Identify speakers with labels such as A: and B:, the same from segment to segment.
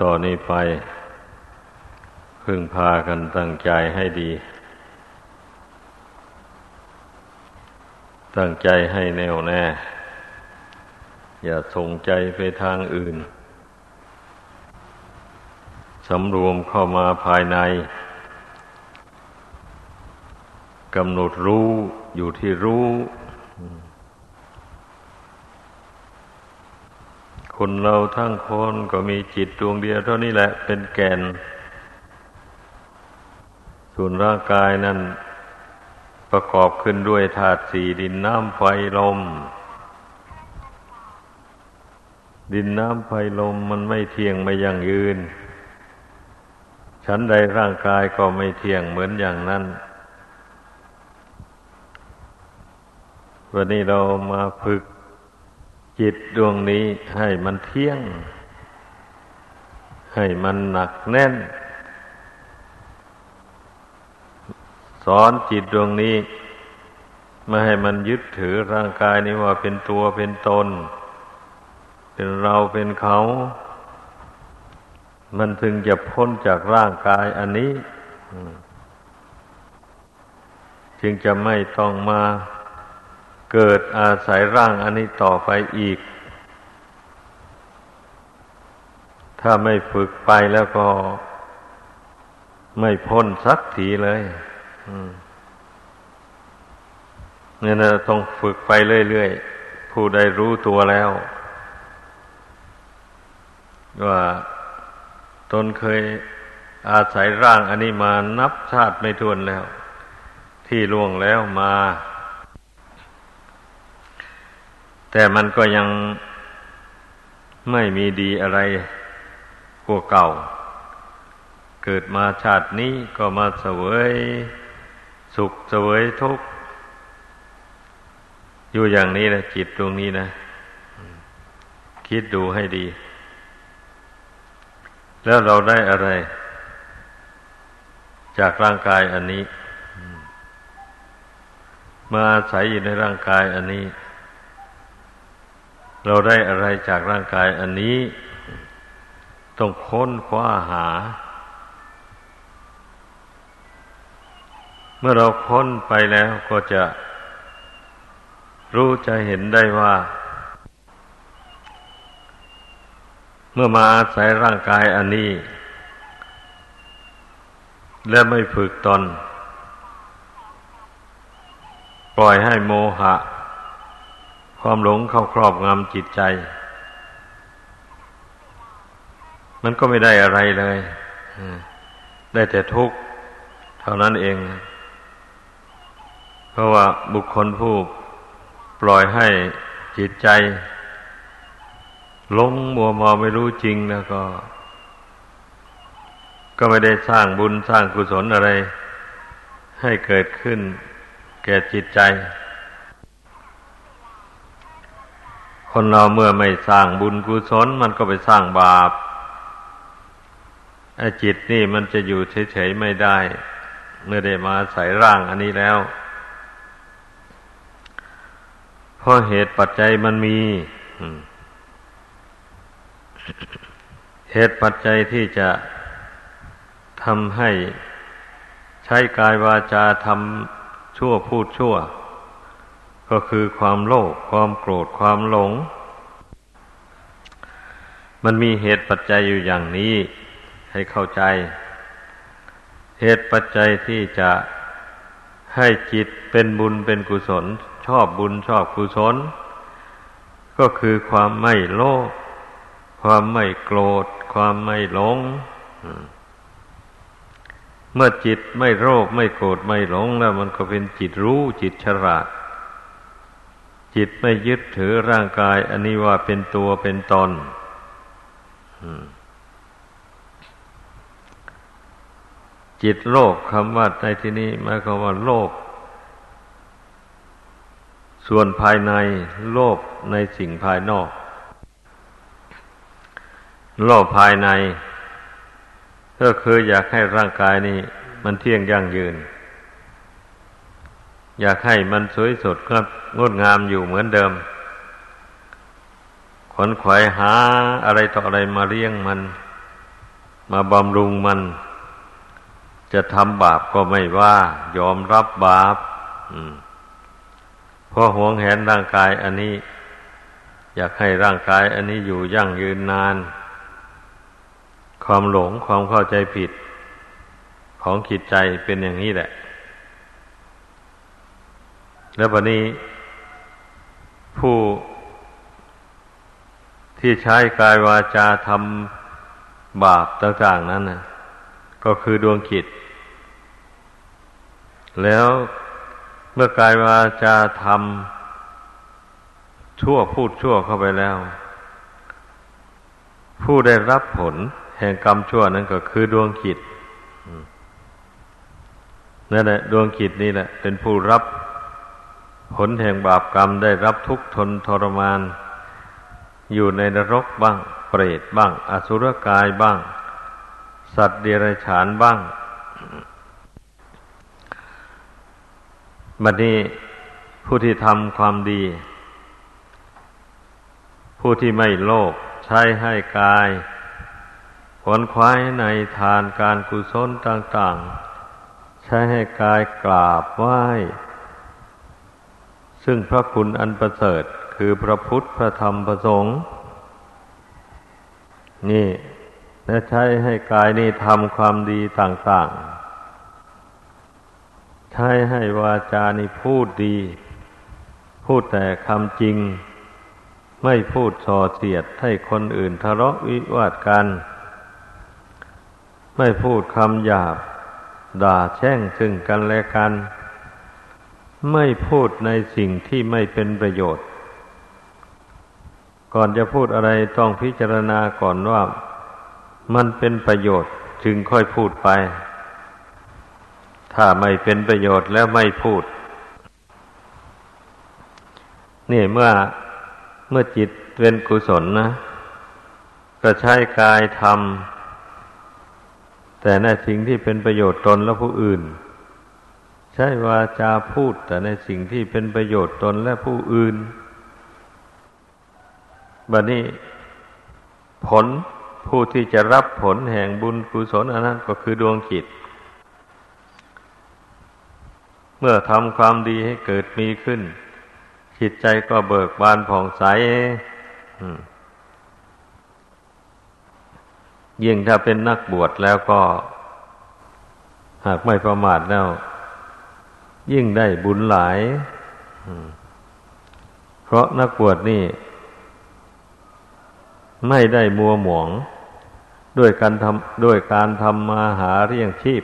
A: ต่อนนี้ไป พึงพากันตั้งใจให้ดี ตั้งใจให้แน่วแน่ อย่าส่งใจไปทางอื่น สำรวมเข้ามาภายในกำหนดรู้อยู่ที่รู้ คนเราทั้งคนก็มีจิตดวงเดียวเท่านี้แหละเป็นแก่น ส่วนร่างกายนั้นประกอบขึ้นด้วยธาตุสี่ดินน้ำไฟลม ดินน้ำไฟลมมันไม่เที่ยงไม่ยั่งยืนฉันใดร่างกายก็ไม่เที่ยงเหมือนอย่างนั้น วันนี้เรามาฝึก จิตดวงนี้ให้มันเที่ยง ให้มันหนักแน่น สอนจิตดวงนี้ไม่ให้มันยึดถือร่างกายนี้ว่าเป็นตัวเป็นตน เป็นเราเป็นเขา มันถึงจะพ้นจากร่างกายอันนี้ จึงจะไม่ต้องมา เกิดอาศัยร่างอันนี้ต่อไปอีก ถ้าไม่ฝึกไปแล้วก็ไม่พ้นสักทีเลยเนี่ยนะต้องฝึกไปเรื่อยๆ ผู้ใดรู้ตัวแล้ว ว่าตนเคยอาศัยร่างอันนี้มานับชาติไม่ทวนแล้ว ที่ล่วงแล้วมา แต่มันก็ยังไม่มีดีอะไรกว่าเก่า เกิดมาชาตินี้ก็มาเสวยสุขเสวยทุกข์อยู่อย่างนี้นะจิตตรงนี้นะ คิดดูให้ดี แล้วเราได้อะไร จากร่างกายอันนี้ มาอาศัยอยู่ในร่างกายอันนี้ เราได้อะไรจากร่างกายอันนี้ ต้องค้นคว้าหา เมื่อเราค้นไปแล้วก็จะรู้จะเห็นได้ว่า เมื่อมาอาศัยร่างกายอันนี้ และไม่ฝึกตน ปล่อยให้โมหะ ความหลงเข้าครอบงำจิตใจ มันก็ไม่ได้อะไรเลยได้แต่ทุกข์เท่านั้นเอง เพราะว่าบุคคลผู้ปล่อยให้จิตใจหลงมัวมอไม่รู้จริงแล้วก็ ก็ไม่ได้สร้างบุญสร้างกุศลอะไร ให้เกิดขึ้นแก่จิตใจ คนเราเมื่อไม่สร้างบุญกุศลมันก็ไปสร้างบาปไอจิตนี่มันจะอยู่เฉยๆไม่ได้ เมื่อได้มาใส่ร่างอันนี้แล้วเพราะเหตุปัจจัยมันมี เหตุปัจจัยที่จะทำให้ใช้กายวาจาทำชั่วพูดชั่ว ก็คือความโลภความโกรธความหลง มันมีเหตุปัจจัยอยู่อย่างนี้ให้เข้าใจ เหตุปัจจัยที่จะให้จิตเป็นบุญเป็นกุศล ชอบบุญชอบกุศล ก็คือความไม่โลภความไม่โกรธ ความไม่หลง เมื่อจิตไม่โลภไม่โกรธไม่หลงแล้วมันก็เป็นจิตรู้จิตฉลาด จิตไม่ยึดถือร่างกาย อันนี้ว่าเป็นตัวเป็นตนจิตโลกคำว่าในที่นี้หมายความว่าโลก ส่วนภายในโลกในสิ่งภายนอก โลกภายใน ก็คืออยากให้ร่างกายนี้ มันเที่ยงยั่งยืน อยากให้มันสวยสดก็งดงามอยู่เหมือนเดิม ขนขวายหาอะไรต่ออะไรมาเลี้ยงมัน มาบำรุงมัน จะทำบาปก็ไม่ว่า ยอมรับบาปเพราะหวงแหนร่างกายอันนี้ อยากให้ร่างกายอันนี้อยู่ยั่งยืนนาน ความหลงความเข้าใจผิด ของขิดใจเป็นอย่างนี้แหละ แล้ววันนี้ ผู้ที่ใช้กายวาจาทำบาปต่างๆนั้นนะก็คือดวงขิดแล้วเมื่อกายวาจาทำชั่วพูดชั่วเข้าไปแล้ว ผู้ได้รับผลแห่งกรรมชั่วนั้นก็คือดวงขิดนั่นแหละดวงขิดนี่แหละ เป็นผู้รับ ผลแห่งบาปกรรมได้รับทุกทนทรมาน อยู่ในนรกบ้าง เปรตบ้าง อสุรกายบ้าง สัตว์เดรัจฉานบ้าง บัดนี้ผู้ที่ทำความดี ผู้ที่ไม่โลภใช้ให้กายผลควายในทานการกุศลต่าง ๆ ใช้ให้กายกราบไหว้ ซึ่งพระคุณอันประเสริฐคือพระพุทธพระธรรมพระสงฆ์นี่และใช้ให้กายนี่ทำความดีต่าง ๆ ใช้ให้วาจานี่พูดดี พูดแต่คำจริง ไม่พูดส่อเสียดให้คนอื่นทะเลาะวิวาทกัน ไม่พูดคำหยาบ ด่าแช่งซึ่งกันและกัน ไม่พูดในสิ่งที่ไม่เป็นประโยชน์ ก่อนจะพูดอะไรต้องพิจารณาก่อนว่ามันเป็นประโยชน์จึงค่อยพูดไป ถ้าไม่เป็นประโยชน์แล้วไม่พูด นี่เมื่อเมื่อจิตเป็นกุศลนะ ก็ใช้กายทำแต่ในสิ่งที่เป็นประโยชน์ตนและผู้อื่น ใช้วาจาพูดแต่ในสิ่งที่เป็นประโยชน์ตนและผู้อื่นบัดนี้ผลผู้ที่จะรับผลแห่งบุญกุศลอันนั้นก็คือดวงจิต เมื่อทำความดีให้เกิดมีขึ้น จิตใจก็เบิกบานผ่องใสยิ่งถ้าเป็นนักบวชแล้วก็ หากไม่ประมาทแล้ว ยิ่งได้บุญหลาย เพราะนักบวชนี่ ไม่ได้มัวหมอง ด้วยการทำด้วยการทำมาหาเรี่ยงชีพ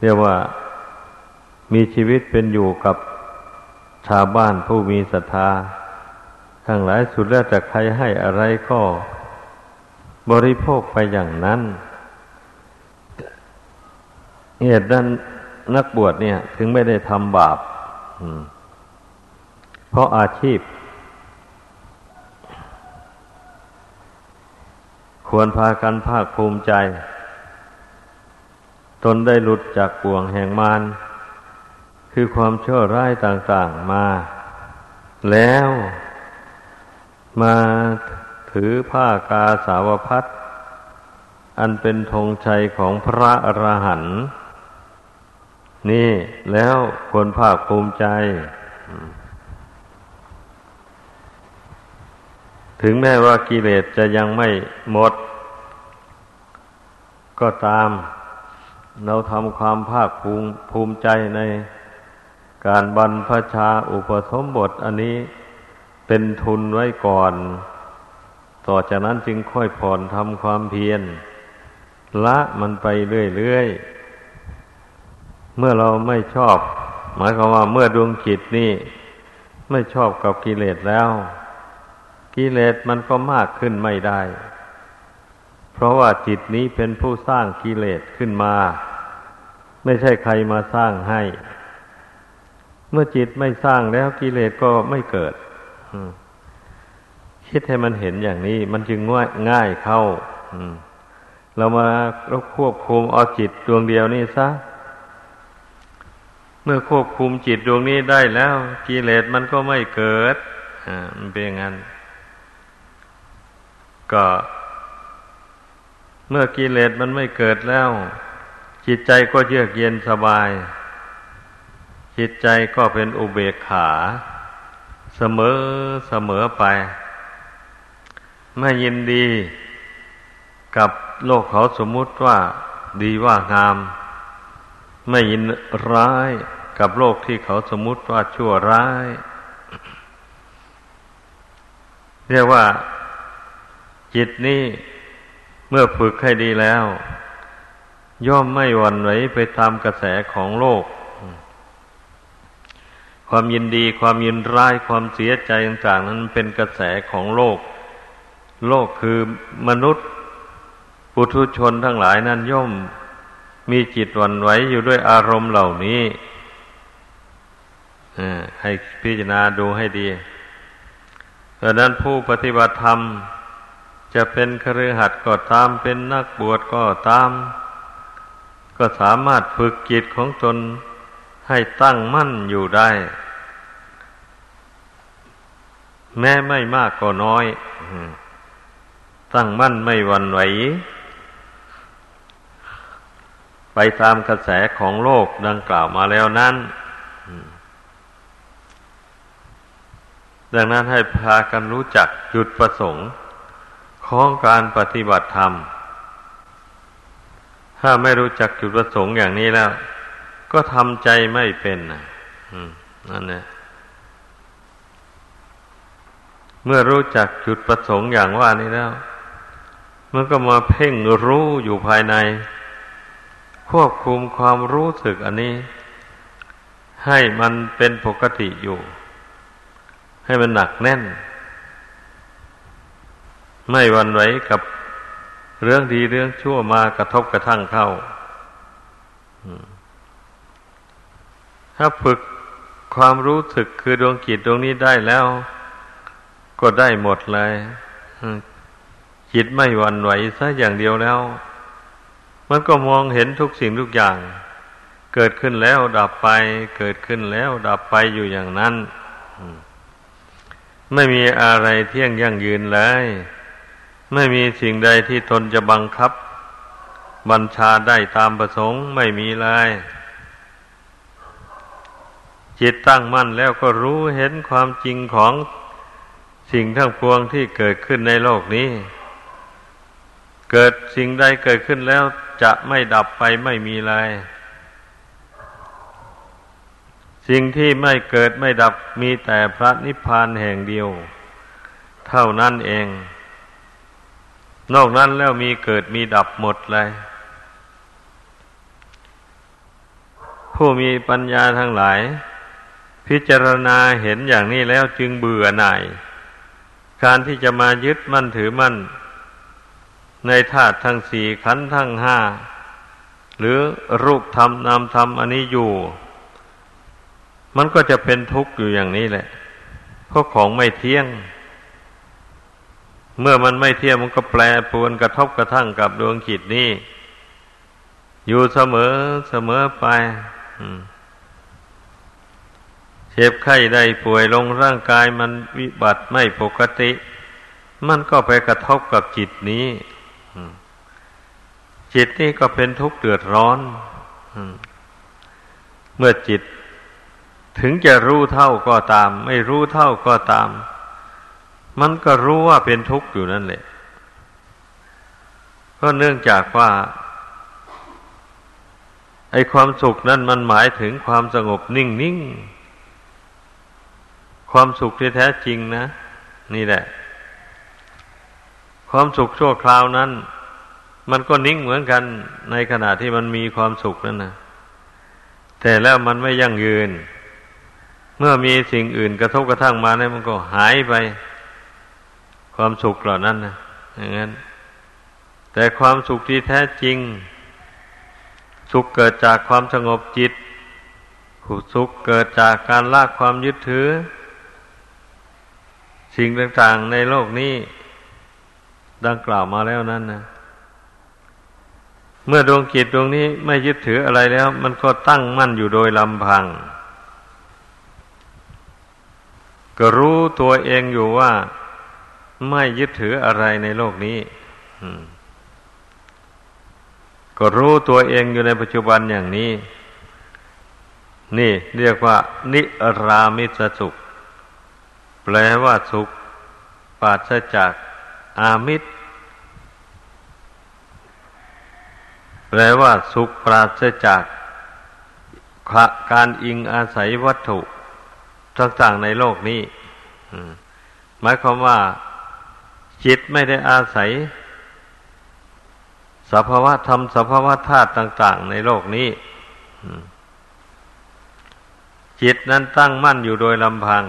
A: เรียกว่ามีชีวิตเป็นอยู่กับชาวบ้านผู้มีศรัทธา ทั้งหลายสุดแล้วจะใครให้อะไรก็บริโภคไปอย่างนั้น เหตุนั้นนักบวชเนี่ย ถึงไม่ได้ทำบาปเพราะอาชีพ ควรพากันภาคภูมิใจ ตนได้หลุดจากป่วงแห่งมารคือความชั่วร้ายต่างๆมา แล้วมาถือผ้ากาสาวพัดอันเป็นธงชัยของพระอรหันต์ นี่แล้วควรภาคภูมิใจ ถึงแม้ว่ากิเลสจะยังไม่หมด ก็ตาม เราทำความภาคภูมิภูมิใจในการบรรพชาอุปสมบทอันนี้เป็นทุนไว้ก่อน ต่อจากนั้นจึงค่อยผ่อนทำความเพียรละมันไปเรื่อยๆ เมื่อเราไม่ชอบ หมายความว่าเมื่อดวงจิตนี่ไม่ชอบกับกิเลสแล้ว กิเลสมันก็มากขึ้นไม่ได้ เพราะว่าจิตนี้เป็นผู้สร้างกิเลสขึ้นมา ไม่ใช่ใครมาสร้างให้ เมื่อจิตไม่สร้างแล้วกิเลสก็ไม่เกิดคิดให้มันเห็นอย่างนี้ มันจึงง่ายง่ายเข้าเรามาควบคุมเอาจิตดวงเดียวนี่ซะ มื่อควบคุมจิตดวงนี้ได้แล้วกิเลสมันก็ไม่เกิดอ่ามันเป็นอย่างนั้น ก็ เมื่อกิเลสมันไม่เกิดแล้ว จิตใจก็เยือกเย็นสบาย จิตใจก็เป็นอุเบกขา เสมอเสมอไป ไม่ยินดีกับโลกเขาสมมุติว่าดีว่างาม ไม่ยินร้าย กับโลกที่เขาสมมุติว่าชั่วร้าย เรียกว่า จิตนี้เมื่อฝึกให้ดีแล้ว ย่อมไม่หวั่นไหวไปตามกระแสของโลก ความยินดีความยินร้ายความเสียใจต่างๆ นั้นเป็นกระแสของโลก โลกคือมนุษย์ปุถุชนทั้งหลายนั้นย่อมมีจิตหวั่นไหวอยู่ด้วยอารมณ์เหล่านี้ ให้พิจารณาดูให้ดีดังนั้นผู้ปฏิบัติธรรม จะเป็นครือขัดก็ตาม เป็นนักบวชก็ตาม ก็สามารถฝึกจิตของตนให้ตั้งมั่นอยู่ได้ แม้ไม่มากก็น้อย ตั้งมั่นไม่วันไหว ไปตามกระแสของโลกดังกล่าวมาแล้วนั้น ดังนั้นให้พากันรู้จักจุดประสงค์ของการปฏิบัติธรรม ถ้าไม่รู้จักจุดประสงค์อย่างนี้แล้ว ก็ทำใจไม่เป็นนั่นแหละเมื่อรู้จักจุดประสงค์อย่างว่านี้แล้ว มันก็มาเพ่งรู้อยู่ภายใน ควบคุมความรู้สึกอันนี้ ให้มันเป็นปกติอยู่ ให้มันหนักแน่น ไม่วันไหวกับเรื่องดีเรื่องชั่วมากระทบกระทั่งเข้า ถ้าฝึกความรู้สึกคือดวงกิจดวงนี้ได้แล้ว ก็ได้หมดเลยจิตไม่วันไหวซะอย่างเดียวแล้ว มันก็มองเห็นทุกสิ่งทุกอย่าง เกิดขึ้นแล้วดับไป เกิดขึ้นแล้วดับไปอยู่อย่างนั้น ไม่มีอะไรเที่ยงยั่งยืนเลย ไม่มีสิ่งใดที่ตนจะบังคับ บัญชาได้ตามประสงค์ไม่มีเลยจิตตั้งมั่นแล้วก็รู้เห็นความจริงของสิ่งทั้งปวงที่เกิดขึ้นในโลกนี้ เกิดสิ่งใดเกิดขึ้นแล้วจะไม่ดับไปไม่มีเลย สิ่งที่ไม่เกิดไม่ดับมีแต่พระนิพพานแห่งเดียว เท่านั้นเอง นอกนั้นแล้วมีเกิดมีดับหมดเลย ผู้มีปัญญาทั้งหลาย พิจารณาเห็นอย่างนี้แล้วจึงเบื่อหน่าย การที่จะมายึดมั่นถือมั่น ในธาตุทั้งสี่ขันธ์ทั้งห้า หรือรูปธรรมนามธรรมอันนี้อยู่ มันก็จะเป็นทุกข์อยู่อย่างนี้แหละเพราะของไม่เที่ยง เมื่อมันไม่เที่ยงมันก็แปรปรวนกระทบกระทั่งกับดวงจิตนี้อยู่เสมอเสมอไปเจ็บไข้ได้ป่วยลงร่างกายมันวิบัติไม่ปกติ มันก็ไปกระทบกับจิตนี้จิตนี้ก็เป็นทุกข์เดือดร้อนเมื่อจิต ถึงจะรู้เท่าก็ตาม ไม่รู้เท่าก็ตาม มันก็รู้ว่าเป็นทุกข์อยู่นั่นแหละก็เนื่องจากว่าไอความสุขนั่นมันหมายถึงความสงบนิ่งนิ่งความสุขที่แท้จริงนะ นี่แหละ ความสุขชั่วคราวนั้น มันก็นิ่งเหมือนกันในขณะที่มันมีความสุขนั่นนะแต่แล้วมันไม่ยั่งยืน เมื่อมีสิ่งอื่นกระทบกระทั่งมาเนี่ยมันก็หายไปความสุขเหล่านั้นนะอย่างนั้น แต่ความสุขที่แท้จริง สุขเกิดจากความสงบจิตสุขเกิดจากการละความยึดถือ สิ่งต่างๆในโลกนี้ ดังกล่าวมาแล้วนั้นนะเมื่อดวงจิตดวงนี้ไม่ยึดถืออะไรแล้ว มันก็ตั้งมั่นอยู่โดยลำพัง ก็รู้ตัวเองอยู่ว่าไม่ยึดถืออะไรในโลกนี้ก็รู้ตัวเองอยู่ในปัจจุบันอย่างนี้ นี่เรียกว่า นิรามิสสุข แปลว่าสุขปราศจากอามิตร แปลว่าสุขปราศจากการอิงอาศัยวัตถุ ต่างๆในโลกนี้หมายความว่า จิตไม่ได้อาศัยสภาวะธรรมสภาวะธาตุต่าง ๆ ในโลกนี้จิตนั้นตั้งมั่นอยู่โดยลำพัง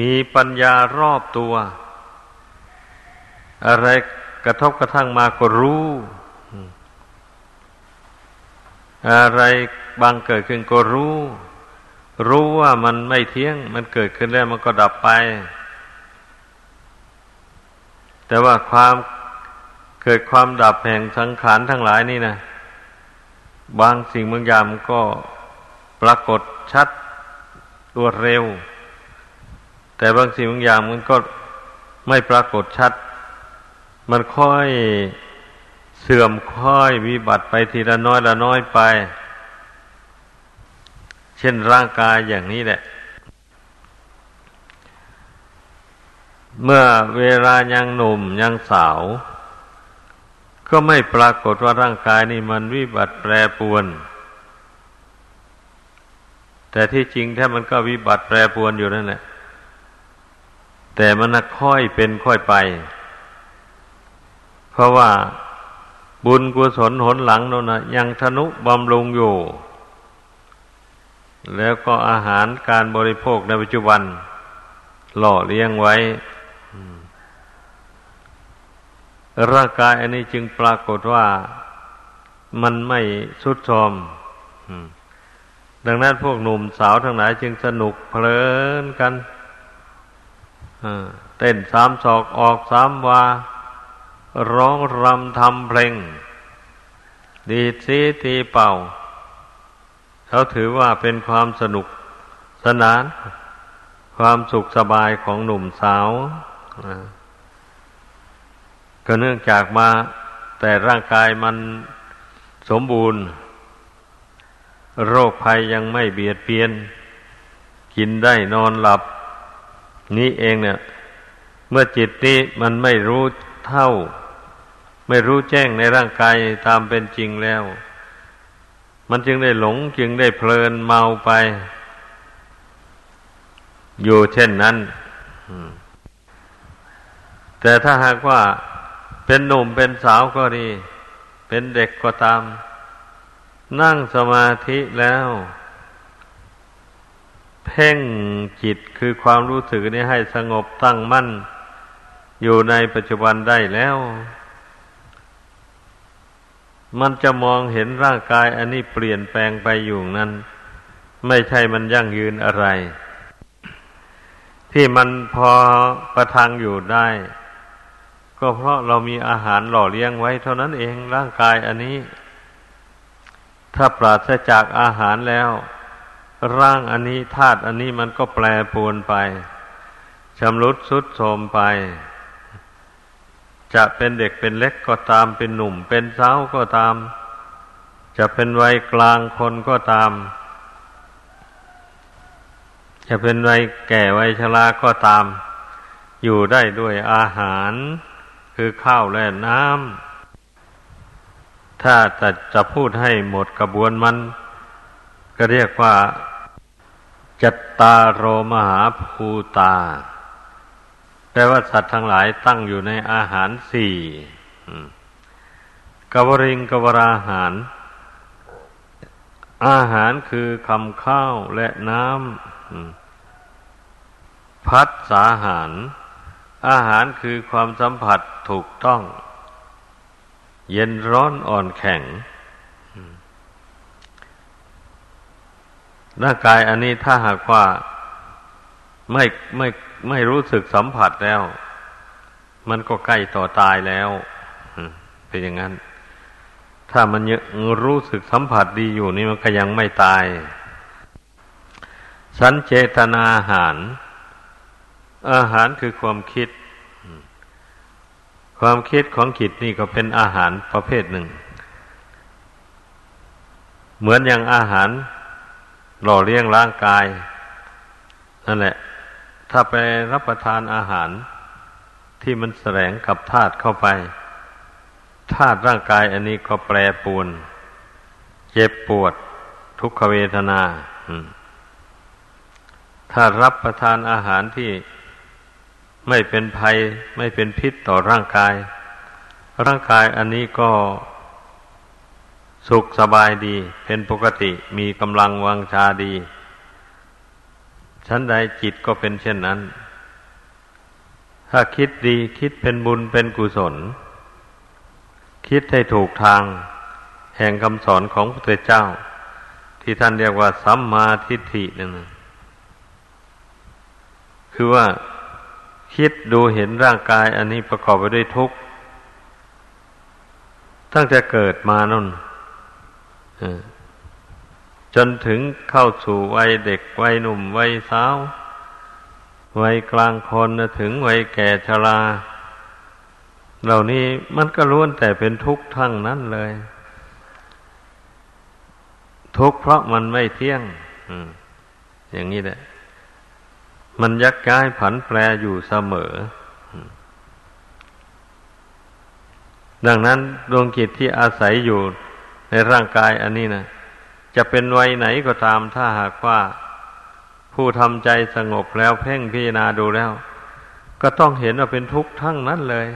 A: มีปัญญารอบตัว อะไรกระทบกระทั่งมาก็รู้ อะไรบางเกิดขึ้นก็รู้ รู้ว่ามันไม่เที่ยง มันเกิดขึ้นแล้วมันก็ดับไป แต่ว่าความเกิดความดับแห่งสังขารทั้งหลายนี่นะบางสิ่งบางอย่างก็ปรากฏชัดรวดเร็ว แต่บางสิ่งบางอย่างมันก็ไม่ปรากฏชัด มันค่อยเสื่อมค่อยวิบัติไปทีละน้อยละน้อยไป ช่นร่างกายอย่างนี้แหละ เมื่อเวลายังหนุ่มยังสาว ก็ไม่ปรากฏว่าร่างกายนี่มันวิบัติแปรปวน แต่ที่จริงแท้มันก็วิบัติแปรปวนอยู่นั่นแหละ แต่มันค่อยเป็นค่อยไป เพราะว่าบุญกุศลหนหลังนั่นนะยังทนุบำรุงอยู่ แล้วก็อาหารการบริโภคในปัจจุบัน หล่อเลี้ยงไว้ ร่างกายอันนี้จึงปรากฏว่ามันไม่สุดโทมดังนั้นพวกหนุ่มสาวทั้งหลายจึงสนุกเพลินกันเต้นสามศอกออกสามวา ร้องรำทำเพลง ดีดซีตีเป่า เขาถือว่าเป็นความสนุกสนาน ความสุขสบายของหนุ่มสาวก็เนื่องจากมาแต่ร่างกายมันสมบูรณ์ โรคภัยยังไม่เบียดเบียน กินได้นอนหลับ นี้เองเนี่ย เมื่อจิตนี้มันไม่รู้เท่า ไม่รู้แจ้งในร่างกายตามเป็นจริงแล้ว มันจึงได้หลงจึงได้เพลินเมาไป อยู่เช่นนั้นแต่ถ้าหากว่าเป็นหนุ่มเป็นสาวก็ดี เป็นเด็กก็ตาม นั่งสมาธิแล้ว เพ่งจิตคือความรู้สึกนี้ให้สงบตั้งมั่น อยู่ในปัจจุบันได้แล้ว มันจะมองเห็นร่างกายอันนี้เปลี่ยนแปลงไปอยู่นั้น ไม่ใช่มันยั่งยืนอะไร ที่มันพอประทังอยู่ได้ ก็เพราะเรามีอาหารหล่อเลี้ยงไว้ เท่านั้นเองร่างกายอันนี้ ถ้าปราศจากอาหารแล้ว ร่างอันนี้ธาตุอันนี้มันก็แปรปรวนไปชำรุดสุดโทรมไป จะเป็นเด็กเป็นเล็กก็ตามเป็นหนุ่ม เป็นสาวก็ตาม จะเป็นวัยกลางคนก็ตาม จะเป็นวัยแก่วัยชราก็ตาม อยู่ได้ด้วยอาหารคือข้าวและน้ำถ้าจะจะพูดให้หมดกระบวนมัน ก็เรียกว่าจัตตาโรมหาภูตา แปลว่าสัตว์ทั้งหลายตั้งอยู่ในอาหารสี่กวริงกวราหาร อาหารคือคำข้าวและน้ำพัดสาหาร อาหารคือความสัมผัสถูกต้อง เย็นร้อนอ่อนแข็งร่างกายอันนี้ถ้าหากว่าไม่ไม่ ไม่รู้สึกสัมผัสแล้ว มันก็ใกล้ต่อตายแล้วเป็นอย่างนั้น ถ้ามันยังรู้สึกสัมผัสดีอยู่นี่มันก็ยังไม่ตาย สันเจตนาอาหาร อาหารคือความคิด ความคิดของจิตนี่ก็เป็นอาหารประเภทหนึ่ง เหมือนอย่างอาหารหล่อเลี้ยงร่างกายนั่นแหละ ถ้าไปรับประทานอาหารที่มันแสลงกับธาตุเข้าไปธาตุร่างกายอันนี้ก็แปรปวน เจ็บปวด ทุกขเวทนาถ้ารับประทานอาหารที่ไม่เป็นภัย ไม่เป็นพิษต่อร่างกาย ร่างกายอันนี้ก็สุขสบายดี เป็นปกติมีกำลังวังชาดี ชั้นใดจิตก็เป็นเช่นนั้น ถ้าคิดดีคิดเป็นบุญเป็นกุศล คิดให้ถูกทาง แห่งคำสอนของพระเจ้า ที่ท่านเรียกว่าสัมมาทิฏฐินั่นคือว่าคิดดูเห็นร่างกายอันนี้ประกอบไปด้วยทุกข์ ตั้งแต่เกิดมานั่น จนถึงเข้าสู่วัยเด็กวัยหนุ่มวัยสาววัยกลางคนถึงวัยแก่ชรา เหล่านี้มันก็ล้วนแต่เป็นทุกข์ทั้งนั้นเลย ทุกข์เพราะมันไม่เที่ยงอย่างนี้แหละ มันยักย้ายผันแปรอยู่เสมอ ดังนั้นดวงจิตที่อาศัยอยู่ในร่างกายอันนี้นะ จะเป็นวัยไหนก็ตามถ้าหากว่า ผู้ทำใจสงบแล้วเพ่งพิจารณาดูแล้ว ก็ต้องเห็นว่าเป็นทุกข์ทั้งนั้นเลย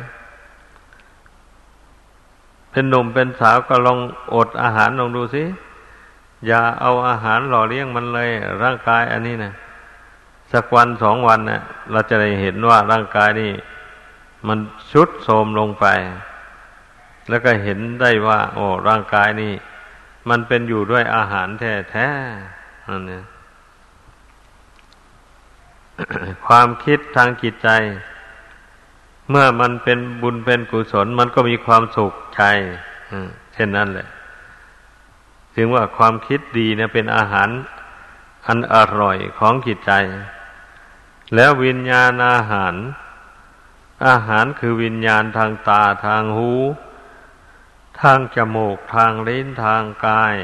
A: เป็นหนุ่มเป็นสาวก็ลองอดอาหารลองดูสิ อย่าเอาอาหารหล่อเลี้ยงมันเลย ร่างกายอันนี้นะสักวันสองวันเนะ่ยเราจะได้เห็นว่าร่างกายนี่ มันชุดโทมลงไป แล้วก็เห็นได้ว่า โอ้ร่างกายนี่ มันเป็นอยู่ด้วยอาหารแท้ๆนั่นเนี่ยความคิดทางจิตใจ เมื่อมันเป็นบุญเป็นกุศล มันก็มีความสุขใจเช่นนั้นแหละ ถึงว่าความคิดดีเนี่ยเป็นอาหารอันอร่อยของจิตใจ แล้ววิญญาณอาหาร อาหารคือวิญญาณทางตาทางหู ทางจมูกทางลิ้นทางกาย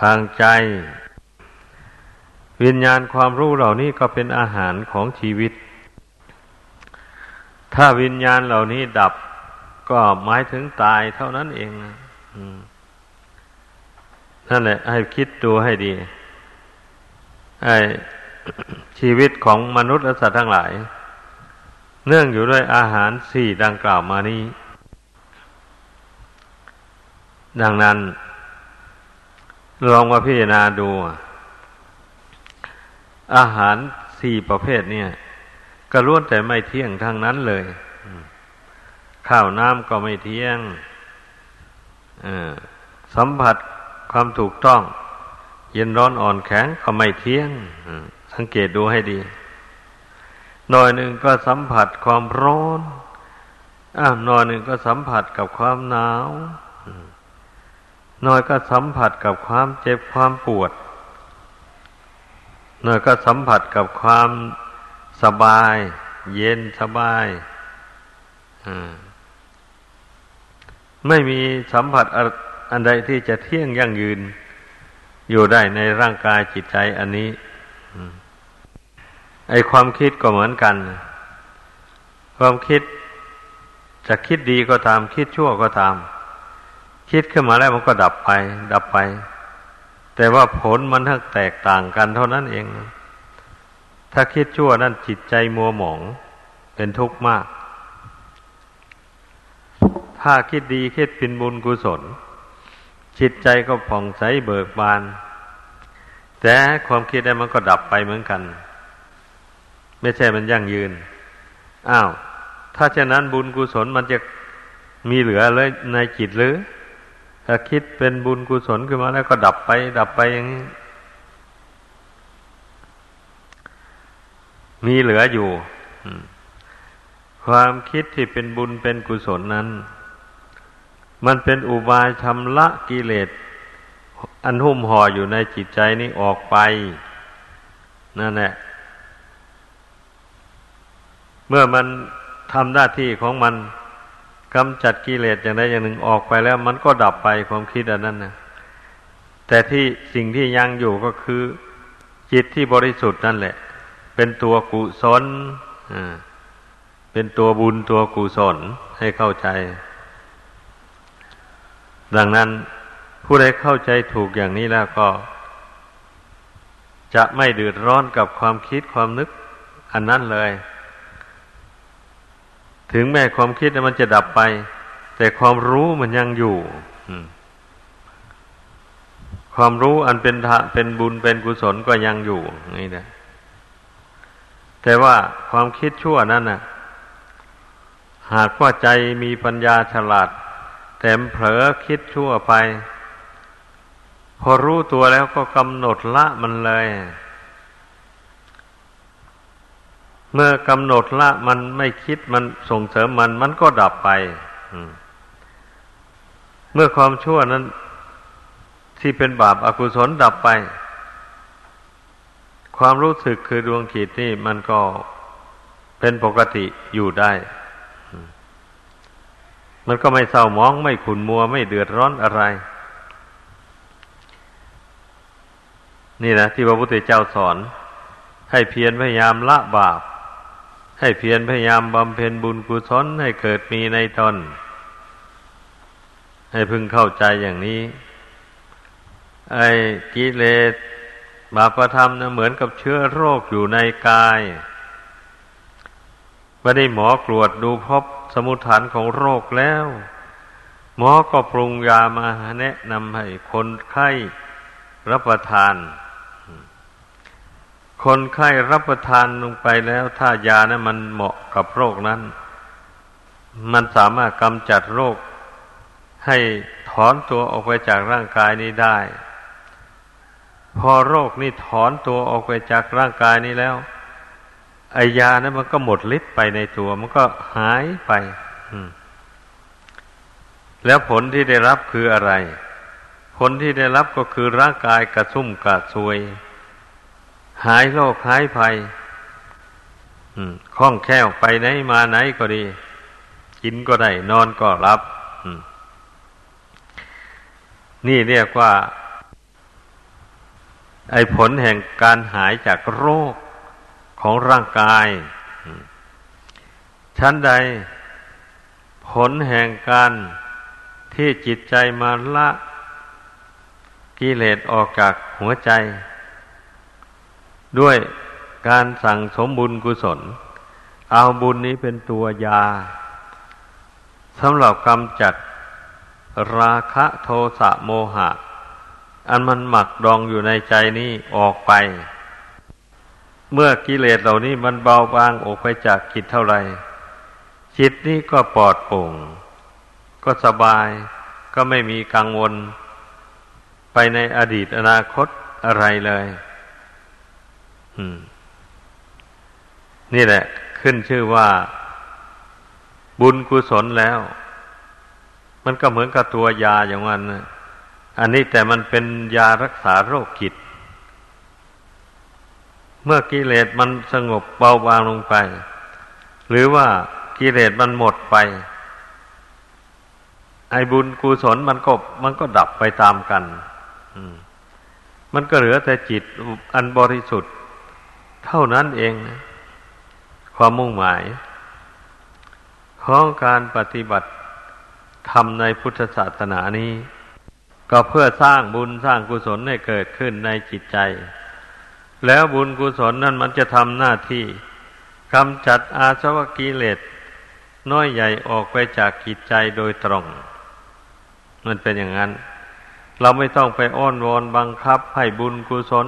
A: ทางใจ วิญญาณความรู้เหล่านี้ก็เป็นอาหารของชีวิต ถ้าวิญญาณเหล่านี้ดับก็หมายถึงตายเท่านั้นเองนั่นแหละ ให้คิดดูให้ดีไอชีวิตของมนุษย์และสัตว์ทั้งหลาย เนื่องอยู่ด้วยอาหารสี่ดังกล่าวมานี้ ดังนั้นลองมาพิจารณาดู อาหารสี่ประเภทเนี่ยก็ล้วนแต่ไม่เที่ยงทางนั้นเลย ข้าวน้ำก็ไม่เที่ยงสัมผัสความถูกต้อง เย็นร้อนอ่อนแข็งก็ไม่เที่ยงสังเกตดูให้ดี หน่อยหนึ่งก็สัมผัสความร้อนอ่าหน่อยหนึ่งก็สัมผัสกับความหนาว น้อยก็สัมผัสกับความเจ็บความปวดน้อยก็สัมผัสกับความสบาย เย็นสบายไม่มีสัมผัสอันใดที่จะเที่ยงยั่งยืน อยู่ได้ในร่างกายจิตใจอันนี้ไอความคิดก็เหมือนกัน ความคิดจะคิดดีก็ตาม คิดชั่วก็ตาม คิดขึ้นมาแล้วมันก็ดับไป ดับไป แต่ว่าผลมันทั้งแตกต่างกันเท่านั้นเอง ถ้าคิดชั่วนั่นจิตใจมัวหมอง เป็นทุกข์มาก ถ้าคิดดีคิดเป็นบุญกุศล จิตใจก็ผ่องใสเบิกบาน แต่ความคิดนั้นมันก็ดับไปเหมือนกัน ไม่ใช่มันยั่งยืน อ้าว ถ้าเช่นนั้นบุญกุศลมันจะมีเหลือเลยในจิตหรือ ถ้าคิดเป็นบุญกุศลขึ้นมาแล้วก็ดับไป ดับไปอย่างนี้ มีเหลืออยู่ ความคิดที่เป็นบุญเป็นกุศลนั้น มันเป็นอุบายชำระกิเลสอันหุ้มห่ออยู่ในจิตใจนี้ออกไป นั่นแหละ เมื่อมันทำหน้าที่ของมัน กำจัดกิเลสอย่างใดอย่างหนึ่งออกไปแล้ว มันก็ดับไปความคิดอันนั้นนะแต่ที่สิ่งที่ยังอยู่ก็คือ จิตที่บริสุทธิ์นั่นแหละ เป็นตัวกุศลเป็นตัวบุญตัวกุศลให้เข้าใจ ดังนั้นผู้ใดเข้าใจถูกอย่างนี้แล้วก็ จะไม่เดือดร้อนกับความคิดความนึกอันนั้นเลย ถึงแม้ความคิดมันจะดับไป แต่ความรู้มันยังอยู่ความรู้อันเป็นทะเป็นบุญเป็นกุศลก็ยังอยู่นี่นะแต่ว่าความคิดชั่วนั้นน่ะหากว่าใจมีปัญญาฉลาดแต่เผลอคิดชั่วไป พอรู้ตัวแล้วก็กำหนดละมันเลย เมื่อกำหนดละมันไม่คิดมันส่งเสริมมัน มันก็ดับไปเมื่อความชั่วนั้น ที่เป็นบาปอากุศลดับไป ความรู้สึกคือดวงขีดนี่มันก็เป็นปกติอยู่ได้ มันก็ไม่เศร้ามองไม่ขุนมัวไม่เดือดร้อนอะไร นี่นะที่พระพุทธเจ้าสอน ให้เพียรพยายามละบาป ให้เพียรพยายามบำเพ็ญบุญกุศลให้เกิดมีในตน ให้พึงเข้าใจอย่างนี้ ไอ้กิเลสบาปธรรมนะเหมือนกับเชื้อโรคอยู่ในกายไม่ได้หมอกรวดดูพบสมุทฐานของโรคแล้ว หมอก็ปรุงยามาแนะนำให้คนไข้รับประทาน คนไข้รับประทานลงไปแล้ว ถ้ายานะั้นมันเหมาะกับโรคนั้น มันสามารถกำจัดโรค ให้ถอนตัวออกไปจากร่างกายนี้ได้ พอโรคนี่ถอนตัวออกไปจากร่างกายนี้แล้วไอยานะั้นมันก็หมดฤทธิ์ไปในตัว มันก็หายไปแล้วผลที่ได้รับคืออะไร ผลที่ได้รับก็คือร่างกายกระชุ่มกระซวย หายโรคหายภัยคล่องแคล่วไปไหนมาไหนก็ดี กินก็ได้ นอนก็รับนี่เรียกว่า ไอ้ผลแห่งการหายจากโรคของร่างกายชั้นใด ผลแห่งการที่จิตใจมาละกิเลสออกจากหัวใจ ด้วยการสั่งสมบุญกุศล เอาบุญนี้เป็นตัวยาสำหรับกำจัดราคะโทสะโมหะ อันมันหมักดองอยู่ในใจนี้ออกไป เมื่อกิเลสเหล่านี้มันเบาบางออกไปจากจิตเท่าไรจิตนี้ก็ปลอดโปร่ง ก็สบายก็ไม่มีกังวล ไปในอดีตอนาคตอะไรเลย นี่แหละ ขึ้นชื่อว่า บุญกุศลแล้ว มันก็เหมือนกับตัวยาอย่างนั้นนะอันนี้แต่มันเป็นยารักษาโรคกิจ เมื่อกิเลสมันสงบเบาบางลงไป หรือว่ากิเลสมันหมดไป ไอ้บุญกุศลมันก็มันก็ดับไปตามกัน มันก็เหลือแต่จิตอันบริสุทธิ์ เท่านั้นเอง ความมุ่งหมาย ของการปฏิบัติทำในพุทธศาสนานี้ ก็เพื่อสร้างบุญสร้างกุศลให้เกิดขึ้นในจิตใจ แล้วบุญกุศลนั้นมันจะทำหน้าที่กำจัดอาสวะกิเลสน้อยใหญ่ออกไปจากจิตใจโดยตรง มันเป็นอย่างนั้น เราไม่ต้องไปอ้อนวอนบังคับให้บุญกุศล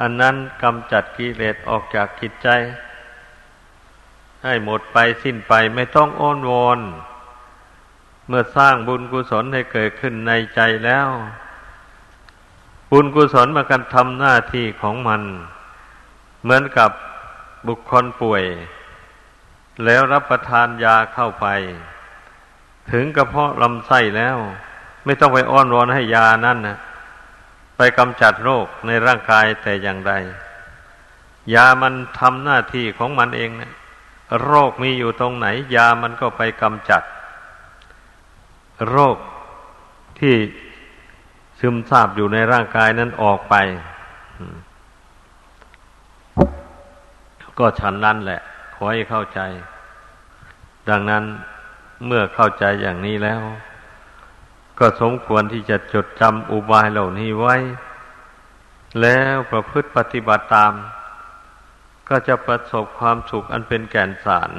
A: อันนั้นกำจัดกิเลสออกจากจิตใจ ให้หมดไปสิ้นไปไม่ต้องอ้อนวอนเมื่อสร้างบุญกุศลให้เกิดขึ้นในใจแล้ว บุญกุศลมากันทำหน้าที่ของมัน เหมือนกับบุคคลป่วย แล้วรับประทานยาเข้าไป ถึงกระเพาะลำไส้แล้ว ไม่ต้องไปอ้อนวอนให้ยานั่นนะ ไปกำจัดโรคในร่างกายแต่อย่างใด ยามันทำหน้าที่ของมันเองนะโรคมีอยู่ตรงไหน ยามันก็ไปกำจัด โรคที่ซึมซาบอยู่ในร่างกายนั้นออกไป ก็ฉันนั้นแหละ ขอให้เข้าใจ ดังนั้นเมื่อเข้าใจอย่างนี้แล้ว ก็สมควรที่จะจดจำอุบายเหล่านี้ไว้ แล้วประพฤติปฏิบัติตาม ก็จะประสบความสุขอันเป็นแก่นสาร